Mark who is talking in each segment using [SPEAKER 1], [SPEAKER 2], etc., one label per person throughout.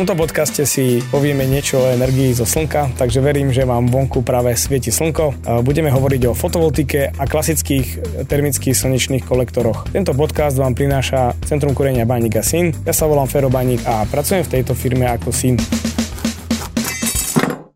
[SPEAKER 1] Tomto podcaste si povieme niečo o energii zo slnka, takže verím, že vám vonku práve svieti slnko. Budeme hovoriť o fotovoltike a klasických termických slnečných kolektoroch. Tento podcast vám prináša Centrum korenia Baník a Syn. Ja sa volám Fero Baník a pracujem v tejto firme ako Syn.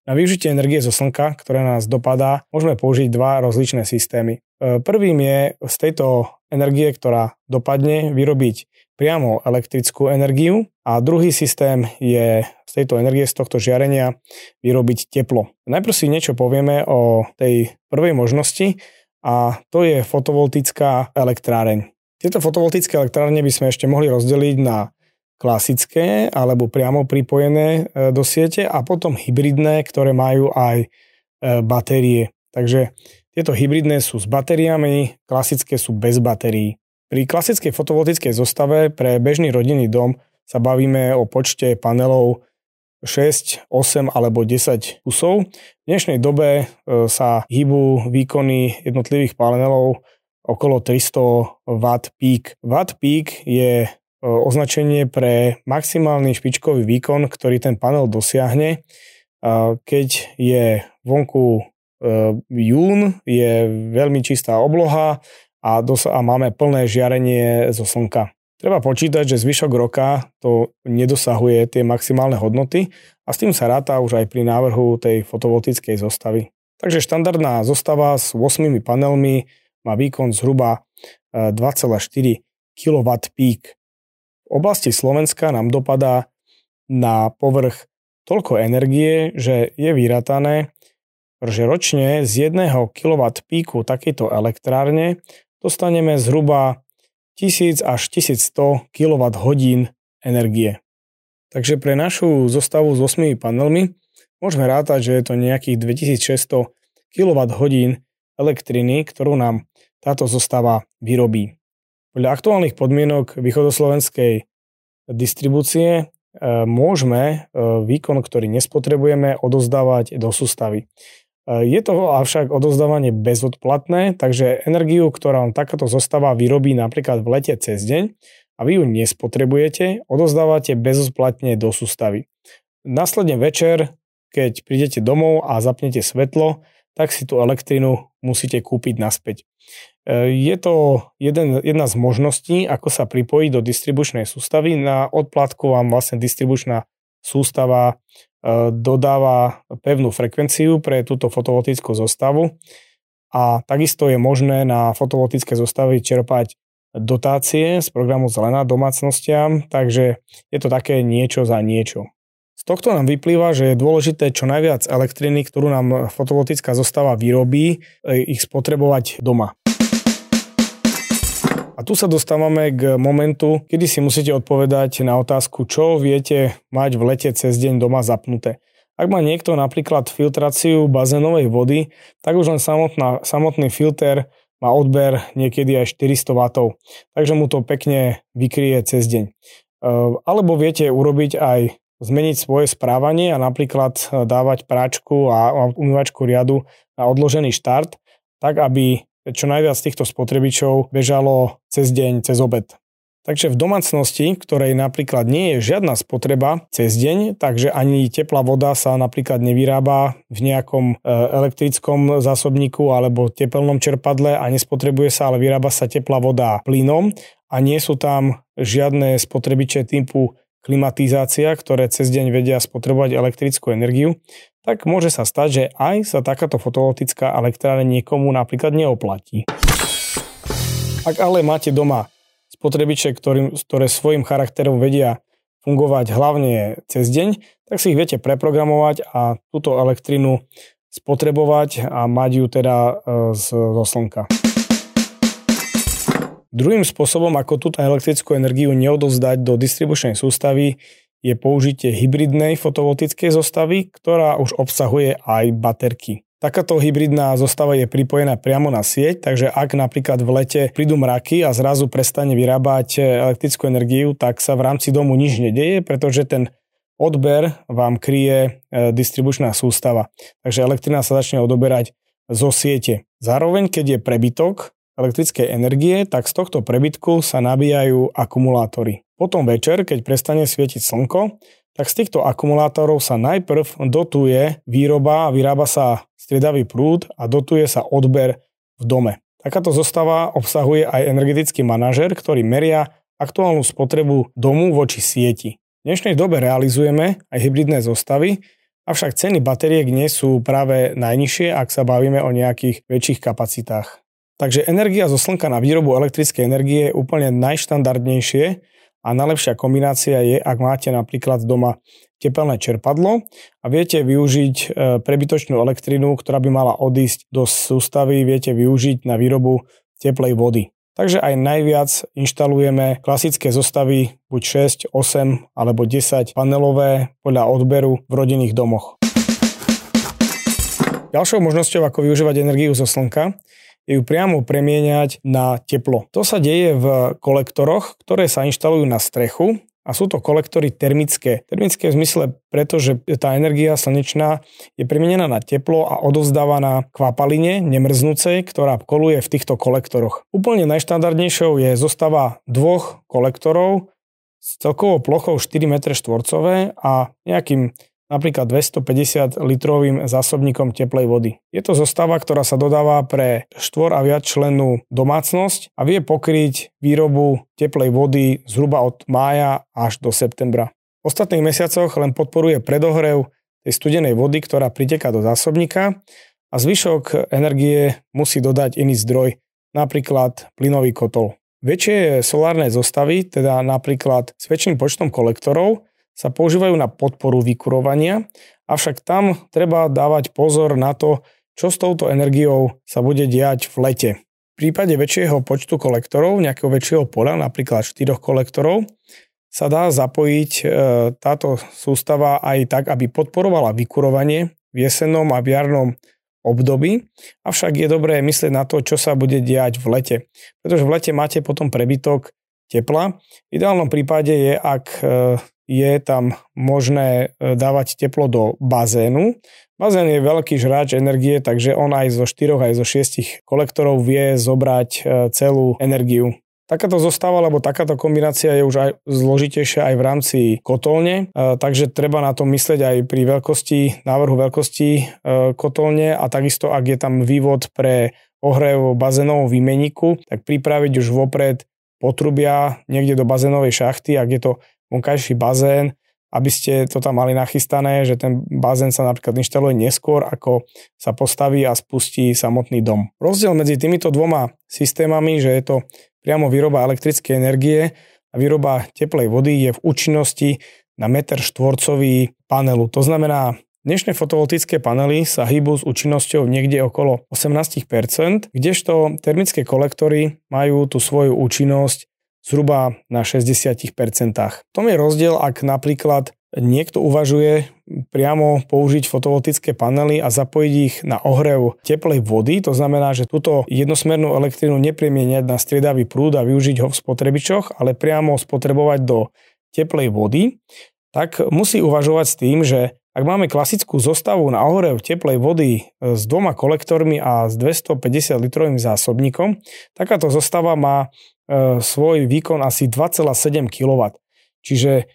[SPEAKER 1] Na využitie energie zo slnka, ktoré nás dopadá, môžeme použiť dva rozličné systémy. E, prvým je z tejto energie, ktorá dopadne, vyrobiť priamo elektrickú energiu a druhý systém je z tejto energie, z tohto žiarenia vyrobiť teplo. Najprv si niečo povieme o tej prvej možnosti a to je fotovoltická elektráreň. Tieto fotovoltické elektrárne by sme ešte mohli rozdeliť na klasické alebo priamo pripojené e, do siete a potom hybridné, ktoré majú aj e, batérie. Takže tieto hybridné sú s batériami, klasické sú bez batérií. Pri klasickej fotovoltickej zostave pre bežný rodinný dom sa bavíme o počte panelov 6, 8 alebo 10 kusov. V dnešnej dobe e, sa hýbu výkony jednotlivých panelov okolo 300 W peak. Watt peak je e, označenie pre maximálny špičkový výkon, ktorý ten panel dosiahne, keď je vonku e, jún, je veľmi čistá obloha, a, dos- a máme plné žiarenie zo slnka. Treba počítať, že zvyšok roka to nedosahuje tie maximálne hodnoty a s tým sa ráta už aj pri návrhu tej fotovoltickej zostavy. Takže štandardná zostava s 8 panelmi má výkon zhruba 2,4 e, kW peak. V oblasti Slovenska nám dopadá na povrch toľko energie, že je vyratané, že ročne z 1 kW píku takejto elektrárne dostaneme zhruba 1000 až 1100 kWh energie. Takže pre našu zostavu s 8 panelmi môžeme rátať, že je to nejakých 2600 kWh elektriny, ktorú nám táto zostava vyrobí. Podľa aktuálnych podmienok východoslovenskej distribúcie e, môžeme e, výkon, ktorý nespotrebujeme, odozdávať do sústavy. Je to avšak odozdávanie bezodplatné, takže energiu, ktorá vám takáto zostava vyrobí napríklad v lete cez deň a vy ju nespotrebujete, odozdávate bezodplatne do sústavy. Následne večer, keď prídete domov a zapnete svetlo, tak si tú elektrínu musíte kúpiť naspäť. E, je to jeden, jedna z možností, ako sa pripojiť do distribučnej sústavy. Na odplátku vám vlastne distribučná sústava E, dodáva pevnú frekvenciu pre túto fotovoltickú zostavu a takisto je možné na fotovoltické zostavy čerpať dotácie z programu Zelená domácnostiam, takže je to také niečo za niečo. Z tohto nám vyplýva, že je dôležité čo najviac elektriny, ktorú nám fotovoltická zostava vyrobí, e, ich spotrebovať doma. A tu sa dostávame k momentu, kedy si musíte odpovedať na otázku, čo viete mať v lete cez deň doma zapnuté. Ak má niekto napríklad filtráciu bazénovej vody, tak už len samotná, samotný filter má odber niekedy aj 400 W, takže mu to pekne vykrie cez deň. E, alebo viete urobiť aj zmeniť svoje správanie a napríklad dávať práčku a umývačku riadu na odložený štart, tak aby čo najviac týchto spotrebičov bežalo cez deň, cez obed. Takže v domácnosti, ktorej napríklad nie je žiadna spotreba cez deň, takže ani teplá voda sa napríklad nevyrába v nejakom e, elektrickom zásobníku alebo tepelnom čerpadle a nespotrebuje sa, ale vyrába sa teplá voda plynom a nie sú tam žiadne spotrebiče typu klimatizácia, ktoré cez deň vedia spotrebovať elektrickú energiu, tak môže sa stať, že aj sa takáto fotovoltická elektrárne niekomu napríklad neoplatí. Ak ale máte doma spotrebiče, ktorým, ktoré svojim charakterom vedia fungovať hlavne cez deň, tak si ich viete preprogramovať a túto elektrinu spotrebovať a mať ju teda e, zo slnka. Druhým spôsobom, ako túto elektrickú energiu neodovzdať do distribučnej sústavy, je použitie hybridnej fotovoltickej zostavy, ktorá už obsahuje aj baterky. Takáto hybridná zostava je pripojená priamo na sieť, takže ak napríklad v lete prídu mraky a zrazu prestane vyrábať elektrickú energiu, tak sa v rámci domu nič nedeje, pretože ten odber vám kryje e, distribučná sústava. Takže elektrina sa začne odoberať zo siete. Zároveň, keď je prebytok elektrickej energie, tak z tohto prebytku sa nabíjajú akumulátory. Potom večer, keď prestane svietiť slnko, tak z týchto akumulátorov sa najprv dotuje výroba, vyrába sa striedavý prúd a dotuje sa odber v dome. Takáto zostava obsahuje aj energetický manažer, ktorý meria aktuálnu spotrebu domu voči sieti. V dnešnej dobe realizujeme aj hybridné zostavy, avšak ceny batériek nie sú práve najnižšie, ak sa bavíme o nejakých väčších kapacitách. Takže energia zo slnka na výrobu elektrickej energie je úplne najštandardnejšie a najlepšia kombinácia je, ak máte napríklad doma tepelné čerpadlo a viete využiť e, prebytočnú elektrinu, ktorá by mala odísť do sústavy, viete využiť na výrobu teplej vody. Takže aj najviac inštalujeme klasické zostavy buď 6, 8 alebo 10 panelové podľa odberu v rodinných domoch. Ďalšou možnosťou, ako využívať energiu zo slnka, ju priamo premieňať na teplo. To sa deje v kolektoroch, ktoré sa inštalujú na strechu a sú to kolektory termické. Termické v zmysle, pretože tá energia slnečná je premienená na teplo a odovzdávaná kvapaline nemrznúcej, ktorá koluje v týchto kolektoroch. Úplne najštandardnejšou je zostava dvoch kolektorov s celkovou plochou 4 m štvorcové a nejakým napríklad 250 litrovým zásobníkom teplej vody. Je to zostava, ktorá sa dodáva pre štvor a viac členú domácnosť a vie pokryť výrobu teplej vody zhruba od mája až do septembra. V ostatných mesiacoch len podporuje predohrev tej studenej vody, ktorá priteká do zásobníka a zvyšok energie musí dodať iný zdroj, napríklad plynový kotol. Väčšie solárne zostavy, teda napríklad s väčším počtom kolektorov, sa používajú na podporu vykurovania, avšak tam treba dávať pozor na to, čo s touto energiou sa bude diať v lete. V prípade väčšieho počtu kolektorov, nejakého väčšieho pola, napríklad 4 kolektorov, sa dá zapojiť e, táto sústava aj tak, aby podporovala vykurovanie v jesennom a v jarnom období, avšak je dobré myslieť na to, čo sa bude diať v lete. Pretože v lete máte potom prebytok tepla. V ideálnom prípade je, ak e, je tam možné e, dávať teplo do bazénu. Bazén je veľký žráč energie, takže on aj zo 4 aj zo 6 kolektorov vie zobrať e, celú energiu. Takáto zostava alebo takáto kombinácia je už aj zložitejšia aj v rámci kotolne, e, takže treba na to myslieť aj pri veľkosti, návrhu veľkosti kotolne a takisto ak je tam vývod pre ohrev bazénového výmeníku, tak pripraviť už vopred potrubia niekde do bazénovej šachty, ak je to vonkajší bazén, aby ste to tam mali nachystané, že ten bazén sa napríklad inštaluje neskôr, ako sa postaví a spustí samotný dom. Rozdiel medzi týmito dvoma systémami, že je to priamo výroba elektrickej energie a výroba teplej vody je v účinnosti na meter štvorcový panelu. To znamená, dnešné fotovoltické panely sa hýbu s účinnosťou niekde okolo 18%, kdežto termické kolektory majú tú svoju účinnosť zhruba na 60%. V tom je rozdiel, ak napríklad niekto uvažuje priamo použiť fotovoltické panely a zapojiť ich na ohrev teplej vody, to znamená, že túto jednosmernú elektrínu nepremieniať na striedavý prúd a využiť ho v spotrebičoch, ale priamo spotrebovať do teplej vody, tak musí uvažovať s tým, že ak máme klasickú zostavu na ohrev teplej vody e, s dvoma kolektormi a s 250 litrovým zásobníkom, takáto zostava má e, svoj výkon asi 2,7 kW. Čiže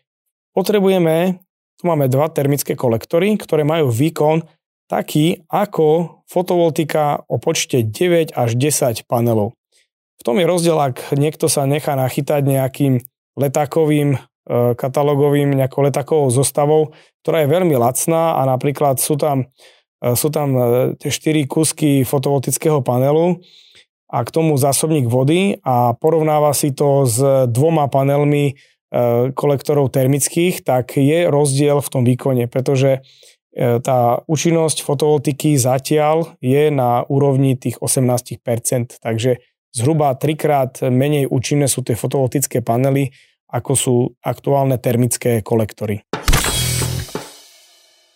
[SPEAKER 1] potrebujeme, tu máme dva termické kolektory, ktoré majú výkon taký ako fotovoltika o počte 9 až 10 panelov. V tom je rozdiel, ak niekto sa nechá nachytať nejakým letákovým E, katalógovým nejakou letakovou zostavou, ktorá je veľmi lacná a napríklad sú tam, e, sú tam e, tie 4 kusky fotovoltického panelu a k tomu zásobník vody a porovnáva si to s dvoma panelmi kolektorov termických, tak je rozdiel v tom výkone, pretože tá účinnosť fotovoltiky zatiaľ je na úrovni tých 18%, takže zhruba trikrát menej účinné sú tie fotovoltické panely ako sú aktuálne termické kolektory.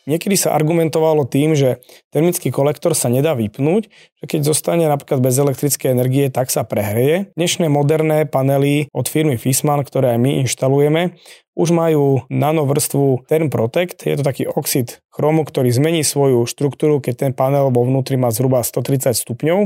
[SPEAKER 1] Niekedy sa argumentovalo tým, že termický kolektor sa nedá vypnúť, že keď zostane napríklad bez elektrickej energie, tak sa prehreje. Dnešné moderné panely od firmy Fisman, ktoré aj my inštalujeme, už majú nanovrstvu Term Protect. Je to taký oxid chromu, ktorý zmení svoju štruktúru, keď ten panel vo vnútri má zhruba 130 stupňov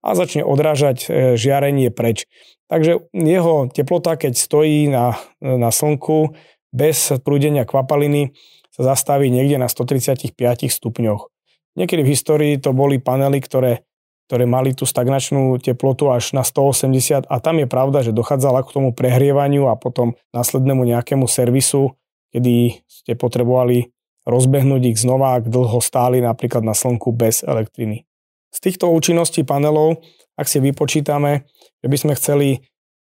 [SPEAKER 1] a začne odrážať e, žiarenie preč. Takže jeho teplota, keď stojí na, na slnku, bez prúdenia kvapaliny sa zastaví niekde na 135 stupňoch. Niekedy v histórii to boli panely, ktoré, ktoré mali tú stagnačnú teplotu až na 180 a tam je pravda, že dochádzalo k tomu prehrievaniu a potom následnému nejakému servisu, kedy ste potrebovali rozbehnúť ich znova, ak dlho stáli napríklad na slnku bez elektriny. Z týchto účinností panelov, ak si vypočítame, že by sme chceli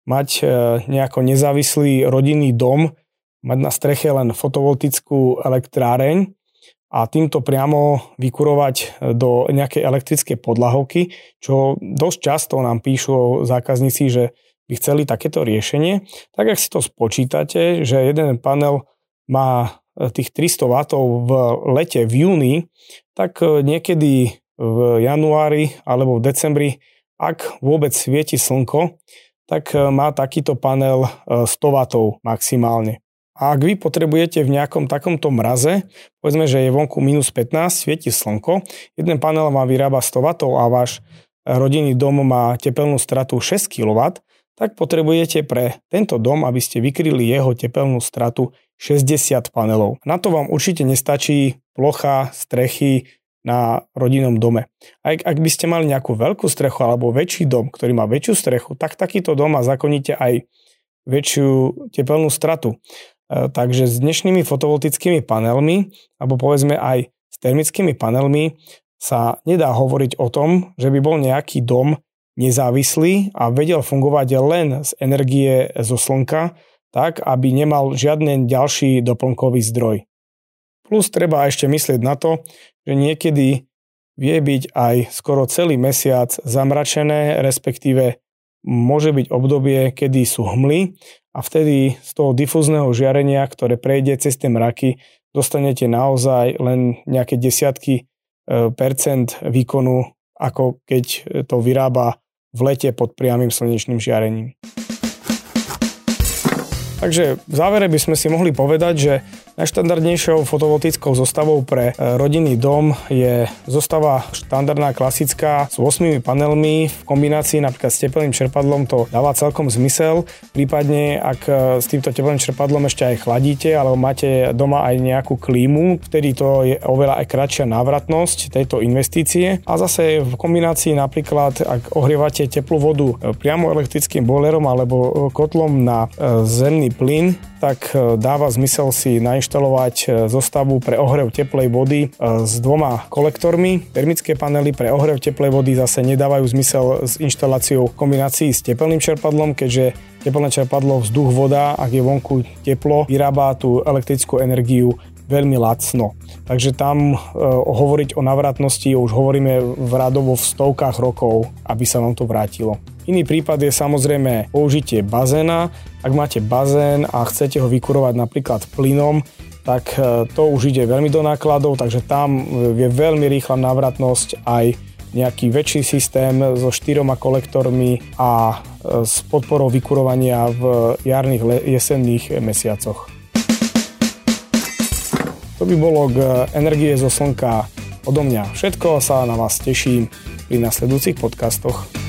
[SPEAKER 1] mať e, nejako nezávislý rodinný dom, mať na streche len fotovoltickú elektráreň a týmto priamo vykurovať e, do nejakej elektrickej podlahovky, čo dosť často nám píšu zákazníci, že by chceli takéto riešenie, tak ak si to spočítate, že jeden panel má e, tých 300 W v lete v júni, tak niekedy v januári alebo v decembri, ak vôbec svieti slnko, tak e, má takýto panel 100 e, W maximálne. A ak vy potrebujete v nejakom takomto mraze, povedzme, že je vonku minus 15, svieti slnko, jeden panel vám vyrába 100 W a váš rodinný dom má tepelnú stratu 6 kW, tak potrebujete pre tento dom, aby ste vykryli jeho tepelnú stratu 60 panelov. Na to vám určite nestačí plocha strechy na rodinnom dome. Aj ak by ste mali nejakú veľkú strechu alebo väčší dom, ktorý má väčšiu strechu, tak takýto dom má zakoníte aj väčšiu tepelnú stratu. E, takže s dnešnými fotovoltickými panelmi, alebo povedzme aj s termickými panelmi, sa nedá hovoriť o tom, že by bol nejaký dom nezávislý a vedel fungovať len z energie zo slnka, tak aby nemal žiadny ďalší doplnkový zdroj. Plus treba ešte myslieť na to, že niekedy vie byť aj skoro celý mesiac zamračené, respektíve môže byť obdobie, kedy sú hmly a vtedy z toho difúzneho žiarenia, ktoré prejde cez tie mraky, dostanete naozaj len nejaké desiatky e, percent výkonu, ako keď to vyrába v lete pod priamým slnečným žiarením. Takže v závere by sme si mohli povedať, že Najštandardnejšou fotovoltickou zostavou pre e, rodinný dom je zostava štandardná klasická s 8 panelmi v kombinácii napríklad s teplným čerpadlom to dáva celkom zmysel. Prípadne ak e, s týmto teplným čerpadlom ešte aj chladíte alebo máte doma aj nejakú klímu, vtedy to je oveľa aj kratšia návratnosť tejto investície. A zase v kombinácii napríklad ak ohrievate teplú vodu e, priamo elektrickým boilerom alebo kotlom na zemný plyn, tak dáva zmysel si na nainštalovať e, zostavu pre ohrev teplej vody e, s dvoma kolektormi. Termické panely pre ohrev teplej vody zase nedávajú zmysel s inštaláciou v kombinácii s teplným čerpadlom, keďže teplné čerpadlo vzduch voda, ak je vonku teplo, vyrába tú elektrickú energiu veľmi lacno. Takže tam e, hovoriť o navratnosti už hovoríme v radovo v stovkách rokov, aby sa vám to vrátilo. Iný prípad je samozrejme použitie bazéna. Ak máte bazén a chcete ho vykurovať napríklad plynom, tak e, to už ide veľmi do nákladov, takže tam je veľmi rýchla návratnosť aj nejaký väčší systém so štyroma kolektormi a e, s podporou vykurovania v jarných, jesenných mesiacoch. To by bolo k energie zo slnka odo mňa všetko. Sa na vás teším pri nasledujúcich podcastoch.